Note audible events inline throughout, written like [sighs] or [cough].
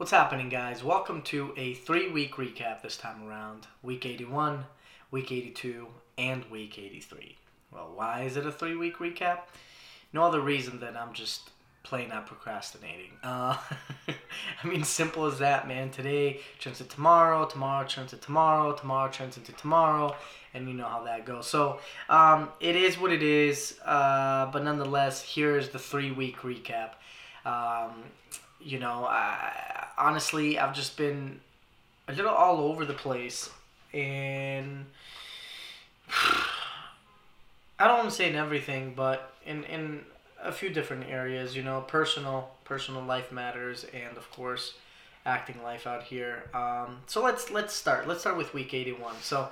What's happening, guys? Welcome to a three week recap this time around week 81, week 82, and week 83. Well, why is it a three week recap? No other reason than I'm just plain out procrastinating. Uh, [laughs] I mean, simple as that, man. Today turns to tomorrow, tomorrow turns to tomorrow, tomorrow turns into tomorrow, and you know how that goes. So, um, it is what it is, uh, but nonetheless, here's the three week recap. Um, you know, I, honestly, I've just been a little all over the place, and [sighs] I don't want to say in everything, but in in a few different areas. You know, personal personal life matters, and of course, acting life out here. Um, so let's let's start. Let's start with week eighty one. So.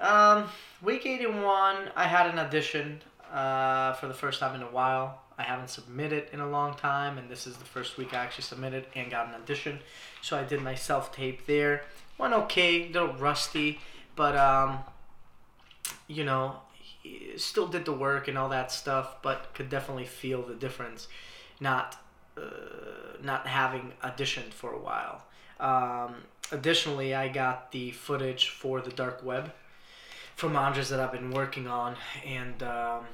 Um, week 81, I had an audition uh, for the first time in a while. I haven't submitted in a long time, and this is the first week I actually submitted and got an audition. So I did my self tape there. Went okay, a little rusty, but um, you know, still did the work and all that stuff, but could definitely feel the difference. Not uh, not having auditioned for a while. Um, additionally, I got the footage for the dark web from Andres that I've been working on, and um,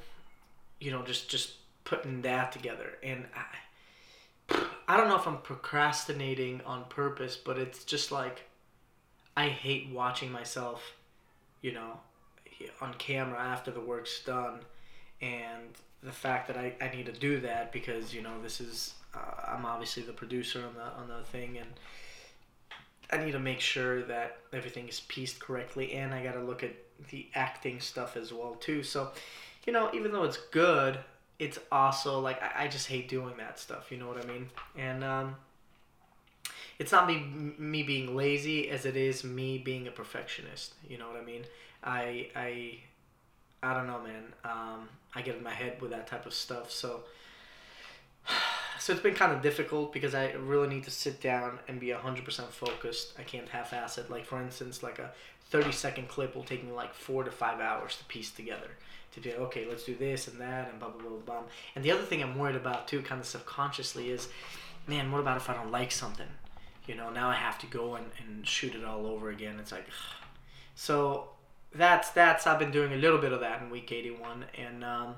you know, just just putting that together. And I, I don't know if I'm procrastinating on purpose, but it's just like I hate watching myself, you know, on camera after the work's done, and the fact that I, I need to do that because you know this is uh, I'm obviously the producer on the on the thing and I need to make sure that everything is pieced correctly and I got to look at the acting stuff as well too. So, you know, even though it's good, it's also like I, I just hate doing that stuff. You know what I mean? And um, it's not me me being lazy as it is me being a perfectionist. You know what I mean? I I I don't know, man. Um, I get in my head with that type of stuff. So [sighs] so it's been kind of difficult because I really need to sit down and be 100% focused. I can't half-ass it. Like for instance, like a 30 second clip will take me like four to five hours to piece together. To be okay let's do this and that and blah blah blah blah and the other thing i'm worried about too kind of subconsciously is man what about if i don't like something? You know now i have to go and, and shoot it all over again. It's like ugh. so that's that's i've been doing a little bit of that in week 81 and um,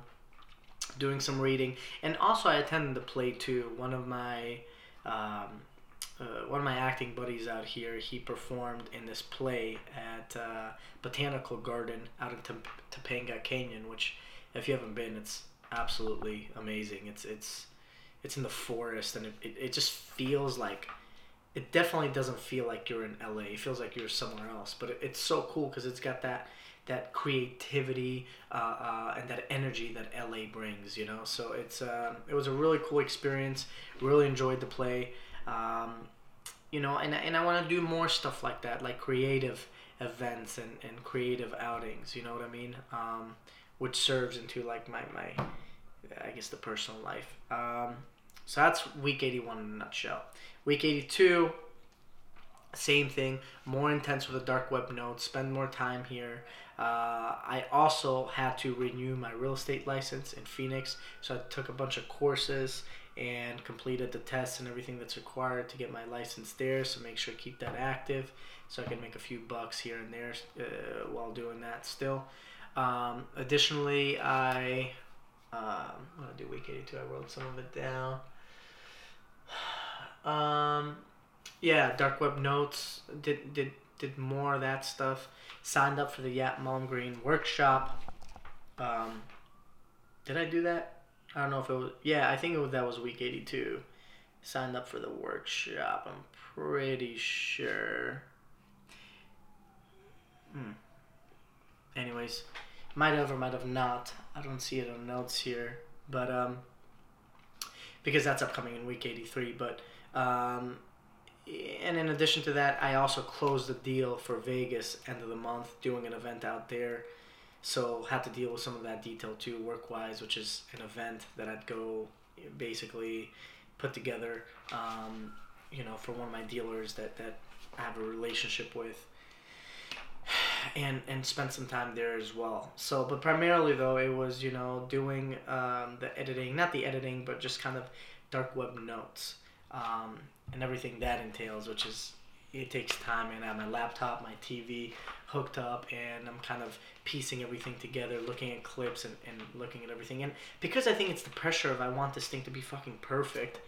doing some reading. And also i attended the play too. One of my um, uh, one of my acting buddies out here, he performed in this play at uh, Botanical Garden out in Topanga Canyon, which, if you haven't been, it's absolutely amazing. It's it's it's in the forest, and it, it, it just feels like it definitely doesn't feel like you're in LA. It feels like you're somewhere else. But it, it's so cool because it's got that that creativity uh, uh, and that energy that LA brings. You know, so it's uh, it was a really cool experience. Really enjoyed the play. Um, you know, and, and I want to do more stuff like that, like creative events and, and creative outings, you know what I mean? Um, which serves into like my, my, I guess the personal life. Um, so that's week 81 in a nutshell. Week 82, same thing, more intense with the dark web notes, spend more time here. Uh, I also had to renew my real estate license in Phoenix, so I took a bunch of courses and completed the tests and everything that's required to get my license there. So make sure keep that active so I can make a few bucks here and there uh, while doing that still. Um, additionally, I um, I'm gonna do week 82. I wrote some of it down. [sighs] Um, yeah, dark web notes did did did more of that stuff. Signed up for the Yat Malmgren workshop. Um, did I do that? I don't know if it was. Yeah, I think was, that was week 82. Signed up for the workshop. I'm pretty sure. Hmm. Anyways, might have or might have not. I don't see it on notes here, but um, because that's upcoming in week 83. But um, and in addition to that, I also closed the deal for Vegas end of the month, doing an event out there so had to deal with some of that detail too, work wise, which is an event that I'd go basically put together, um, you know, for one of my dealers that that I have a relationship with, and and spent some time there as well. So, but primarily though, it was you know doing um, the editing, not the editing, but just kind of dark web notes. um, and everything that entails, which is it takes time. And I have my laptop, my TV hooked up, and I'm kind of piecing everything together, looking at clips and, and looking at everything. And because I think it's the pressure of I want this thing to be fucking perfect,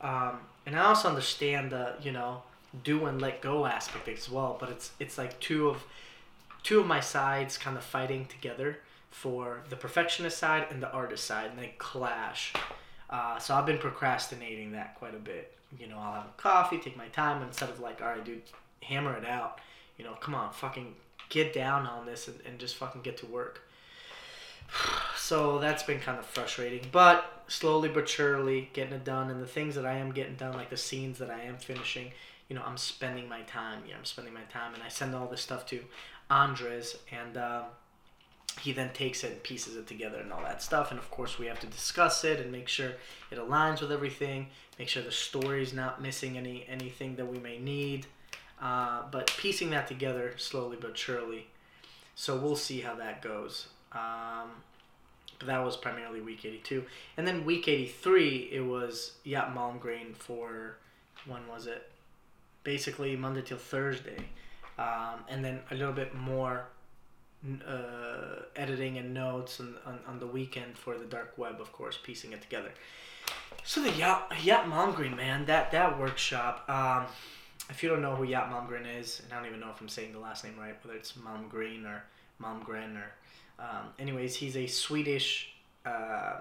um, and I also understand the you know do and let go aspect as well. But it's it's like two of two of my sides kind of fighting together for the perfectionist side and the artist side, and they clash. Uh, so I've been procrastinating that quite a bit. You know, I'll have a coffee, take my time instead of like, all right, dude, hammer it out. You know, come on, fucking get down on this and, and just fucking get to work. [sighs] So that's been kind of frustrating, but slowly but surely getting it done. And the things that I am getting done, like the scenes that I am finishing, you know, I'm spending my time. Yeah, I'm spending my time, and I send all this stuff to Andres, and um, he then takes it and pieces it together and all that stuff. And of course, we have to discuss it and make sure it aligns with everything. Make sure the story's not missing any anything that we may need. Uh, but piecing that together slowly but surely. So we'll see how that goes. Um, but that was primarily week 82. And then week 83, it was Yat Malmgren for, when was it? Basically Monday till Thursday. Um, and then a little bit more uh, editing and notes on, on, on, the weekend for the dark web, of course, piecing it together. So the Yat, Yat Malmgren, man, that, that workshop, um, if you don't know who Yat Malmgren is, and I don't even know if I'm saying the last name right, whether it's Malmgren or Malmgren or um, anyways, he's a Swedish uh,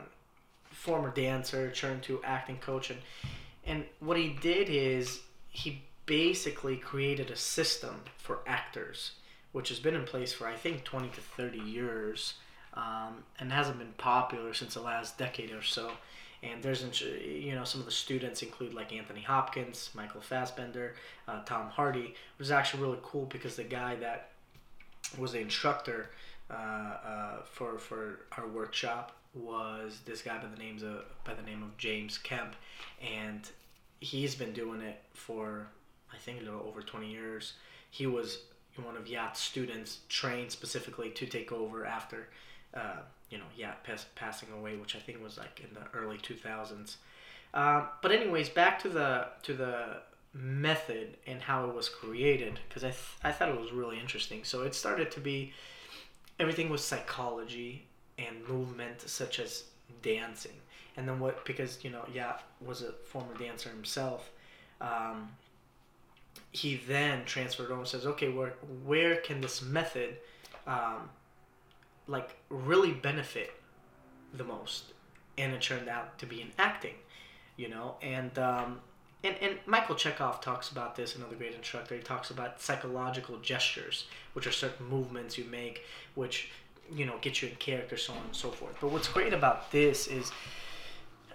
former dancer turned to acting coach, and and what he did is he basically created a system for actors, which has been in place for I think twenty to thirty years, um, and hasn't been popular since the last decade or so. And there's, you know, some of the students include like Anthony Hopkins, Michael Fassbender, uh, Tom Hardy. It was actually really cool because the guy that was the instructor uh, uh, for for our workshop was this guy by the names of by the name of James Kemp, and he's been doing it for I think a little over twenty years. He was one of Yat's students trained specifically to take over after uh, you know Yat pass, passing away, which I think was like in the early two thousands. Uh, but anyways, back to the to the method and how it was created because I, th- I thought it was really interesting. So it started to be everything was psychology and movement such as dancing and then what because you know yeah was a former dancer himself um, he then transferred over and says okay where where can this method um, like really benefit the most and it turned out to be in acting you know and um, and, and Michael Chekhov talks about this, another great instructor. He talks about psychological gestures, which are certain movements you make, which, you know, get you in character, so on and so forth. But what's great about this is,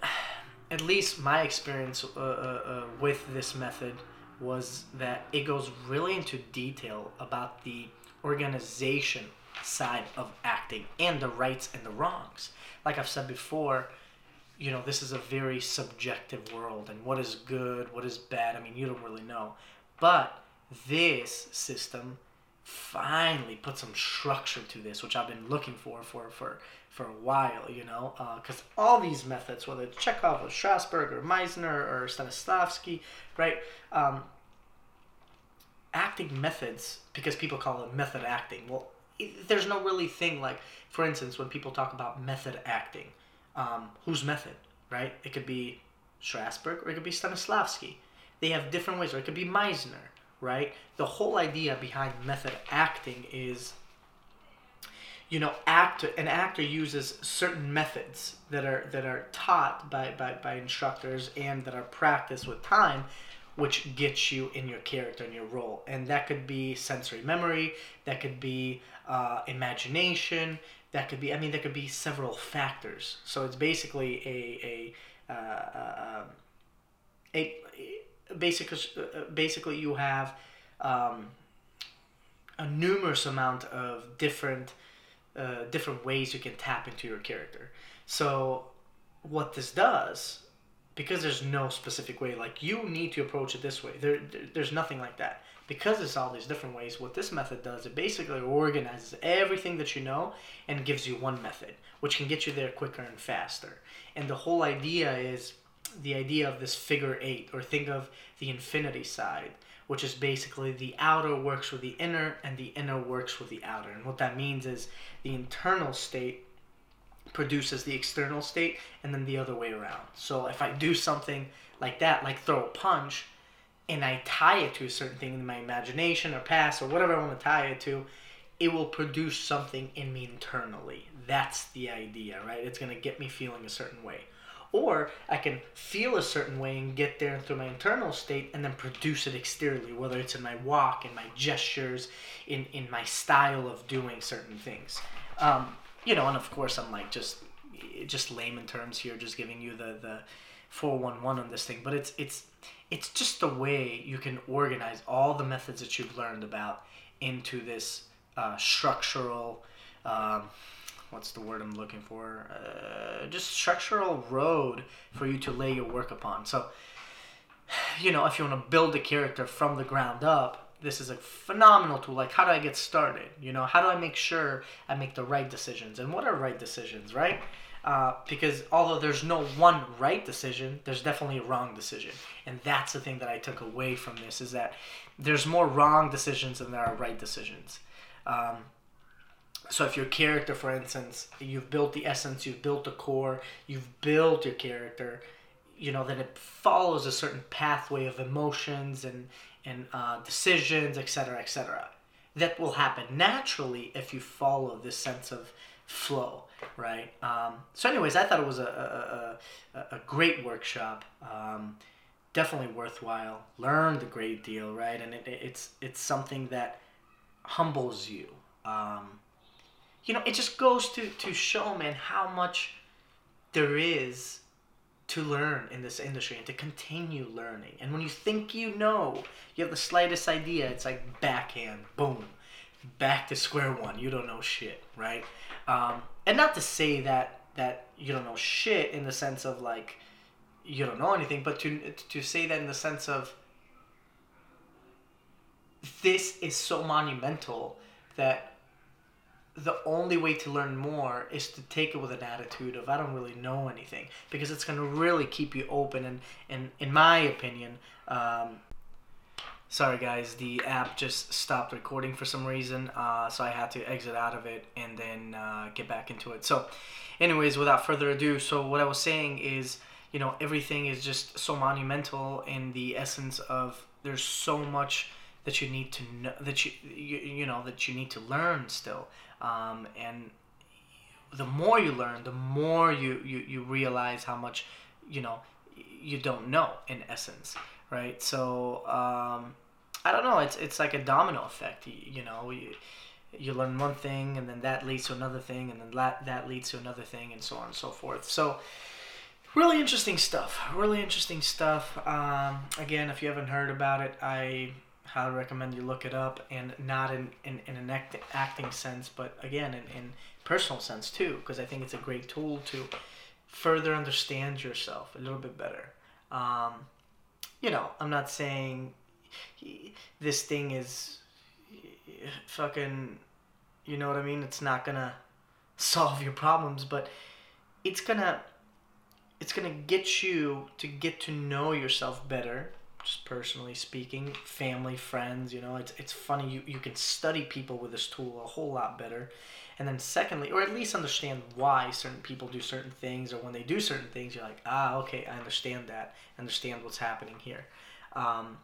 [sighs] at least my experience uh, uh, uh, with this method was that it goes really into detail about the organization side of acting and the rights and the wrongs. Like I've said before, you know, this is a very subjective world, and what is good, what is bad, I mean, you don't really know. But this system finally put some structure to this, which I've been looking for for for for a while, you know, because uh, all these methods, whether it's Chekhov or Strasberg or Meisner or Stanislavski, right? Um, acting methods, because people call it method acting. Well, it, there's no really thing like, for instance, when people talk about method acting, um, whose method, right? It could be Strasberg or it could be Stanislavski. They have different ways, or it could be Meisner, right? The whole idea behind method acting is, you know, actor an actor uses certain methods that are that are taught by, by, by instructors and that are practiced with time which gets you in your character and your role. And that could be sensory memory, that could be uh, imagination, that could be i mean there could be several factors so it's basically a a uh, uh, um, a, a basically uh, basically you have um, a numerous amount of different uh, different ways you can tap into your character so what this does because there's no specific way like you need to approach it this way there, there there's nothing like that because it's all these different ways, what this method does, it basically organizes everything that you know and gives you one method, which can get you there quicker and faster. And the whole idea is the idea of this figure eight, or think of the infinity side, which is basically the outer works with the inner, and the inner works with the outer. And what that means is the internal state produces the external state, and then the other way around. So if I do something like that, like throw a punch, and I tie it to a certain thing in my imagination or past or whatever I want to tie it to, it will produce something in me internally. That's the idea, right? It's going to get me feeling a certain way. Or I can feel a certain way and get there through my internal state and then produce it exteriorly, whether it's in my walk, in my gestures, in, in my style of doing certain things. Um, you know, and of course, I'm like just just layman terms here, just giving you the, the 411 on this thing, but it's it's it's just a way you can organize all the methods that you've learned about into this uh, structural um, what's the word I'm looking for? Uh, just structural road for you to lay your work upon. So, [sighs] you know, if you want to build a character from the ground up, this is a phenomenal tool. Like, how do I get started? You know, how do I make sure I make the right decisions? And what are right decisions, right? Uh, because although there's no one right decision, there's definitely a wrong decision, and that's the thing that I took away from this is that there's more wrong decisions than there are right decisions. Um, so if your character, for instance, you've built the essence, you've built the core, you've built your character, you know, then it follows a certain pathway of emotions and and uh, decisions, etc., etc. That will happen naturally if you follow this sense of flow right? Um, so, anyways, I thought it was a, a, a, a great workshop. Um, definitely worthwhile. Learned a great deal, right? And it, it's it's something that humbles you. Um, you know, it just goes to to show, man, how much there is to learn in this industry and to continue learning. And when you think you know, you have the slightest idea, it's like backhand, boom, back to square one. You don't know shit, right? Um, and not to say that that you don't know shit in the sense of like you don't know anything, but to to say that in the sense of this is so monumental that the only way to learn more is to take it with an attitude of I don't really know anything because it's going to really keep you open and, and in my opinion um, Sorry, guys, the app just stopped recording for some reason, uh, so I had to exit out of it and then uh, get back into it. So, anyways, without further ado, so what I was saying is, you know, everything is just so monumental in the essence of there's so much that you need to know that you you, you know that you need to learn still, um, and the more you learn, the more you, you you realize how much you know you don't know in essence right? So um, I don't know. It's it's like a domino effect. You, you know, you, you learn one thing, and then that leads to another thing, and then that that leads to another thing, and so on and so forth. So really interesting stuff. Really interesting stuff. Um, again, if you haven't heard about it, I highly recommend you look it up, and not in in, in an act, acting sense, but again in, in personal sense too, because I think it's a great tool to further understand yourself a little bit better. Um, you know, I'm not saying this thing is fucking, you know what I mean? It's not gonna solve your problems, but it's gonna, it's gonna get you to get to know yourself better. Just personally speaking, family, friends, you know, it's, it's funny. You, you can study people with this tool a whole lot better. And then, secondly, or at least understand why certain people do certain things, or when they do certain things, you're like, ah, okay, I understand that, understand what's happening here. Um,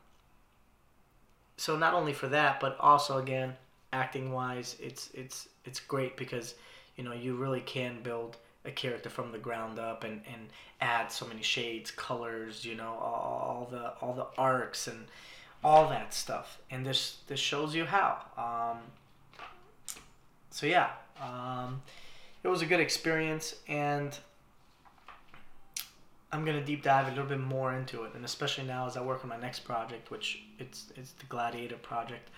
so not only for that, but also again, acting wise, it's it's it's great because you know you really can build a character from the ground up and, and add so many shades, colors, you know, all, the all the arcs and all that stuff. And this this shows you how. Um, so yeah, um, it was a good experience, and I'm gonna deep dive a little bit more into it, and especially now as I work on my next project, which it's it's the Gladiator project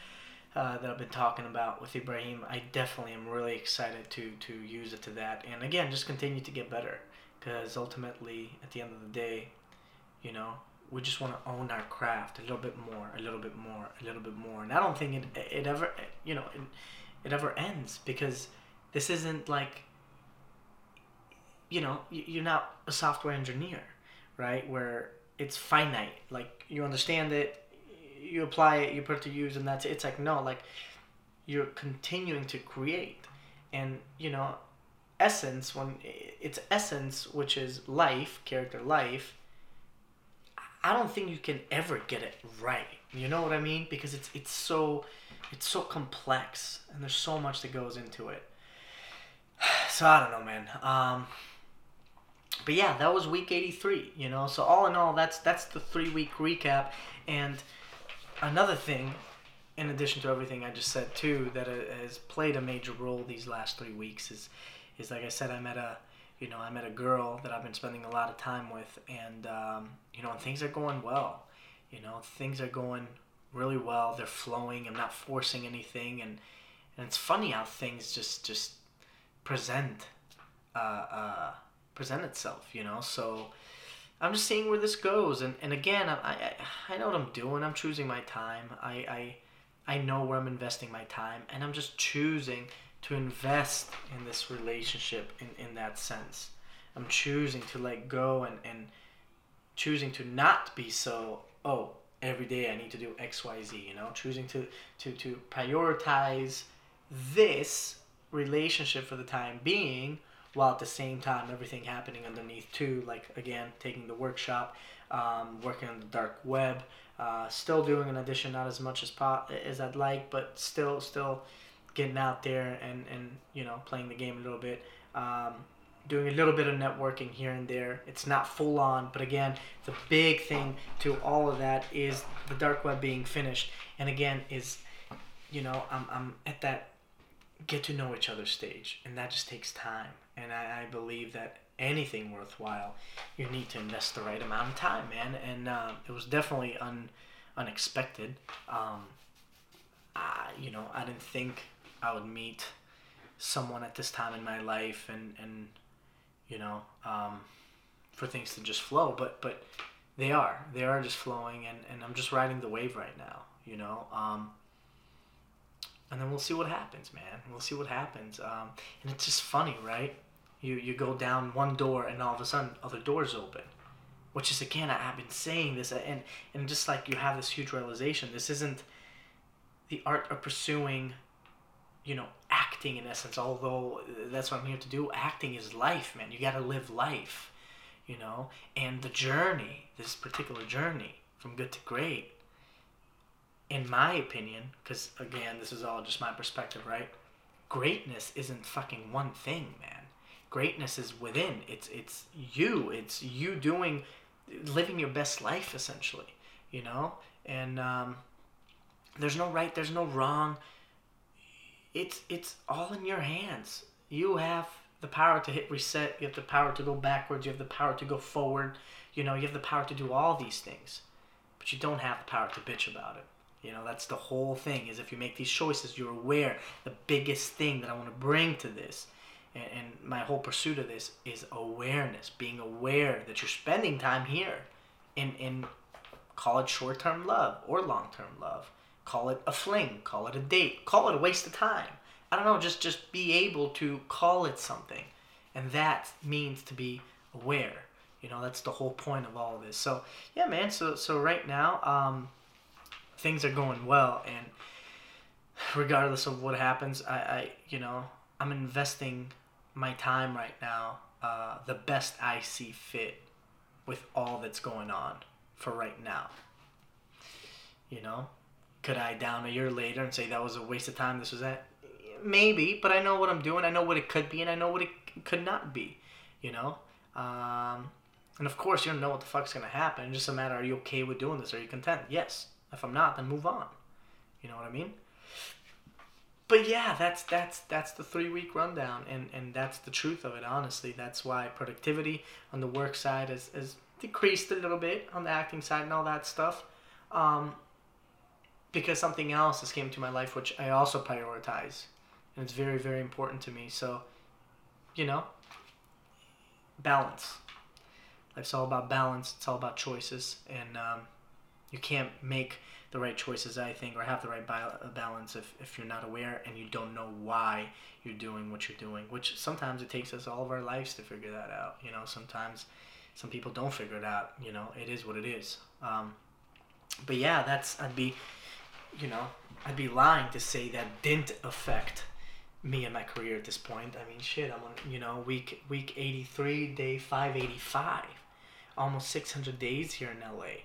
uh, that I've been talking about with Ibrahim. I definitely am really excited to to use it to that, and again, just continue to get better, because ultimately, at the end of the day, you know, we just want to own our craft a little bit more, a little bit more, a little bit more, and I don't think it it ever you know it, it ever ends because this isn't like you know, you're not a software engineer, right? Where it's finite. Like you understand it, you apply it, you put it to use, and that's it. It's like no, like you're continuing to create, and you know, essence when it's essence, which is life, character life. I don't think you can ever get it right. You know what I mean? Because it's it's so it's so complex and there's so much that goes into it. [sighs] So I don't know, man. Um, but yeah, that was week 83, you know. So all in all, that's that's the 3 week recap and another thing in addition to everything I just said too that has played a major role these last 3 weeks is is like I said I met a you know, I met a girl that I've been spending a lot of time with and um, you know, and things are going well. You know, things are going really well. They're flowing. I'm not forcing anything and and it's funny how things just just present uh, uh, present itself, you know. So I'm just seeing where this goes, and, and again, I, I I know what I'm doing. I'm choosing my time. I I I know where I'm investing my time, and I'm just choosing to invest in this relationship in, in that sense. I'm choosing to let go and, and choosing to not be so, oh, every day I need to do XYZ, you know, choosing to, to, to prioritize this relationship for the time being while at the same time everything happening underneath too like again taking the workshop um, working on the dark web uh, still doing an addition not as much as pop as i'd like but still still getting out there and and you know playing the game a little bit. Um, doing a little bit of networking here and there. It's not full on but again the big thing to all of that is the dark web being finished. And again is you know i'm, I'm at that get to know each other stage and that just takes time and I, I believe that anything worthwhile you need to invest the right amount of time man and uh, it was definitely un, unexpected um, I, you know i didn't think i would meet someone at this time in my life and and you know um, for things to just flow but but they are they are just flowing and, and i'm just riding the wave right now you know um, and then we'll see what happens, man. We'll see what happens. Um, and it's just funny, right? You you go down one door and all of a sudden other doors open, which is again I, have been saying this uh, and and just like you have this huge realization. This isn't the art of pursuing, you know, acting in essence. Although that's what I'm here to do. Acting is life, man. You got to live life, you know. And the journey, this particular journey from good to great, in my opinion, because again, this is all just my perspective, right? Greatness isn't fucking one thing, man. Greatness is within. It's it's you. It's you doing, living your best life essentially. You know, and um, there's no right. There's no wrong. It's it's all in your hands. You have the power to hit reset. You have the power to go backwards. You have the power to go forward. You know, you have the power to do all these things, but you don't have the power to bitch about it. You know, that's the whole thing. Is if you make these choices, you're aware. The biggest thing that I want to bring to this, and, and my whole pursuit of this is awareness. Being aware that you're spending time here, in in call it short term love or long term love. Call it a fling. Call it a date. Call it a waste of time. I don't know. Just just be able to call it something, and that means to be aware. You know, that's the whole point of all of this. So yeah, man. So so right now, um, things are going well and regardless of what happens i, I you know i'm investing my time right now uh, the best i see fit with all that's going on for right now. You know? Could i down a year later and say that was a waste of time this was that? Maybe but i know what i'm doing i know what it could be and i know what it could not be you know? Um, and of course you don't know what the fuck's gonna happen it's just a matter are you okay with doing this? Are you content? Yes. If I'm not, then move on. You know what I mean? But yeah, that's that's that's the three week rundown, and and that's the truth of it. Honestly, that's why productivity on the work side has, has decreased a little bit on the acting side and all that stuff. Um, because something else has came to my life which I also prioritize, and it's very very important to me. So, you know, balance. Life's all about balance. It's all about choices, and um, you can't make the right choices, I think, or have the right balance if, if you're not aware and you don't know why you're doing what you're doing, which sometimes it takes us all of our lives to figure that out. You know, sometimes Some people don't figure it out. You know, it is what it is. Um, but yeah, that's I'd be, you know, I'd be lying to say that didn't affect me and my career at this point. I mean, shit, I'm on you know week week eighty three, day five eighty five, almost six hundred days here in LA.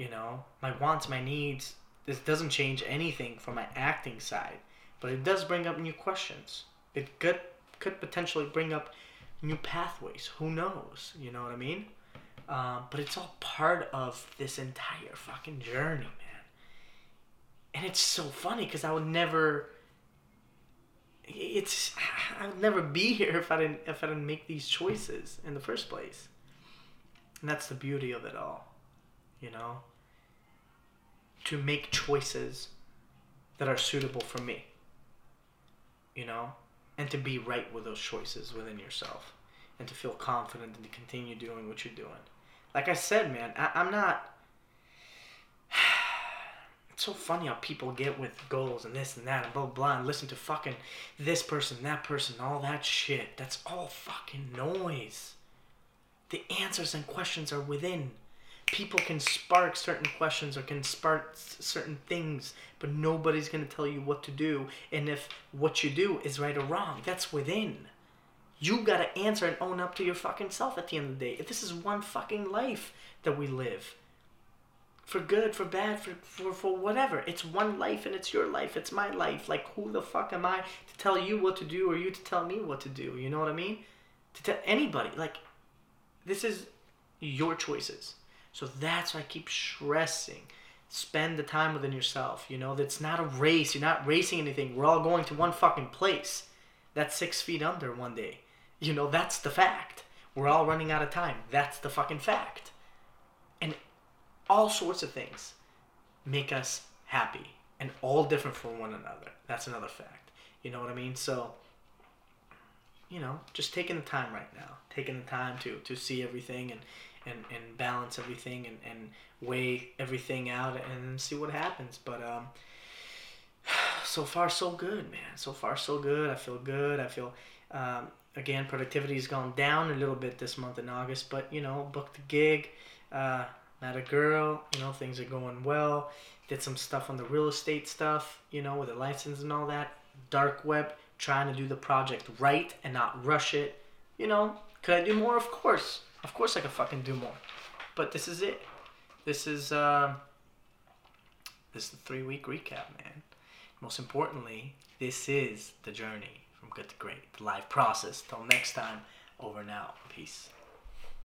You know, my wants, my needs. This doesn't change anything from my acting side, but it does bring up new questions. It could could potentially bring up new pathways. Who knows? You know what I mean? Um, but it's all part of this entire fucking journey, man. And it's so funny because I would never. It's I would never be here if I didn't if I didn't make these choices in the first place. And that's the beauty of it all, you know. To make choices that are suitable for me. You know, and to be right with those choices within yourself and to feel confident and to continue doing what you're doing. Like I said, man, I, I'm not. [sighs] It's so funny how people get with goals and this and that and blah blah blah and listen to fucking this person, that person, all that shit. That's all fucking noise. The answers and questions are within. People can spark certain questions or can spark certain things, but nobody's gonna tell you what to do. And if what you do is right or wrong, that's within. You gotta answer and own up to your fucking self at the end of the day. If this is one fucking life that we live, for good, for bad, for, for, for whatever. It's one life and it's your life. It's my life. Like, who the fuck am I to tell you what to do or you to tell me what to do? You know what I mean? To tell anybody. Like, this is your choices. So that's why I keep stressing. Spend the time within yourself. You know, that's not a race. You're not racing anything. We're all going to one fucking place. That's six feet under one day. You know, that's the fact. We're all running out of time. That's the fucking fact. And all sorts of things make us happy and all different from one another. That's another fact. You know what I mean? So, you know, just taking the time right now, taking the time to, to see everything and, and, and balance everything and, and weigh everything out and see what happens. But, um, [sighs] so far so good, man. So far so good. I feel good. I feel, um, again, productivity's gone down a little bit this month in August, but you know, booked a gig, uh, met a girl, you know, things are going well. Did some stuff on the real estate stuff, you know, with the license and all that. Dark web, trying to do the project right and not rush it. You know, could I do more? Of course. Of course I could fucking do more. But this is it. This is uh this is the three week recap, man. Most importantly, this is the journey from good to great, the life process. Till next time, over now. Peace.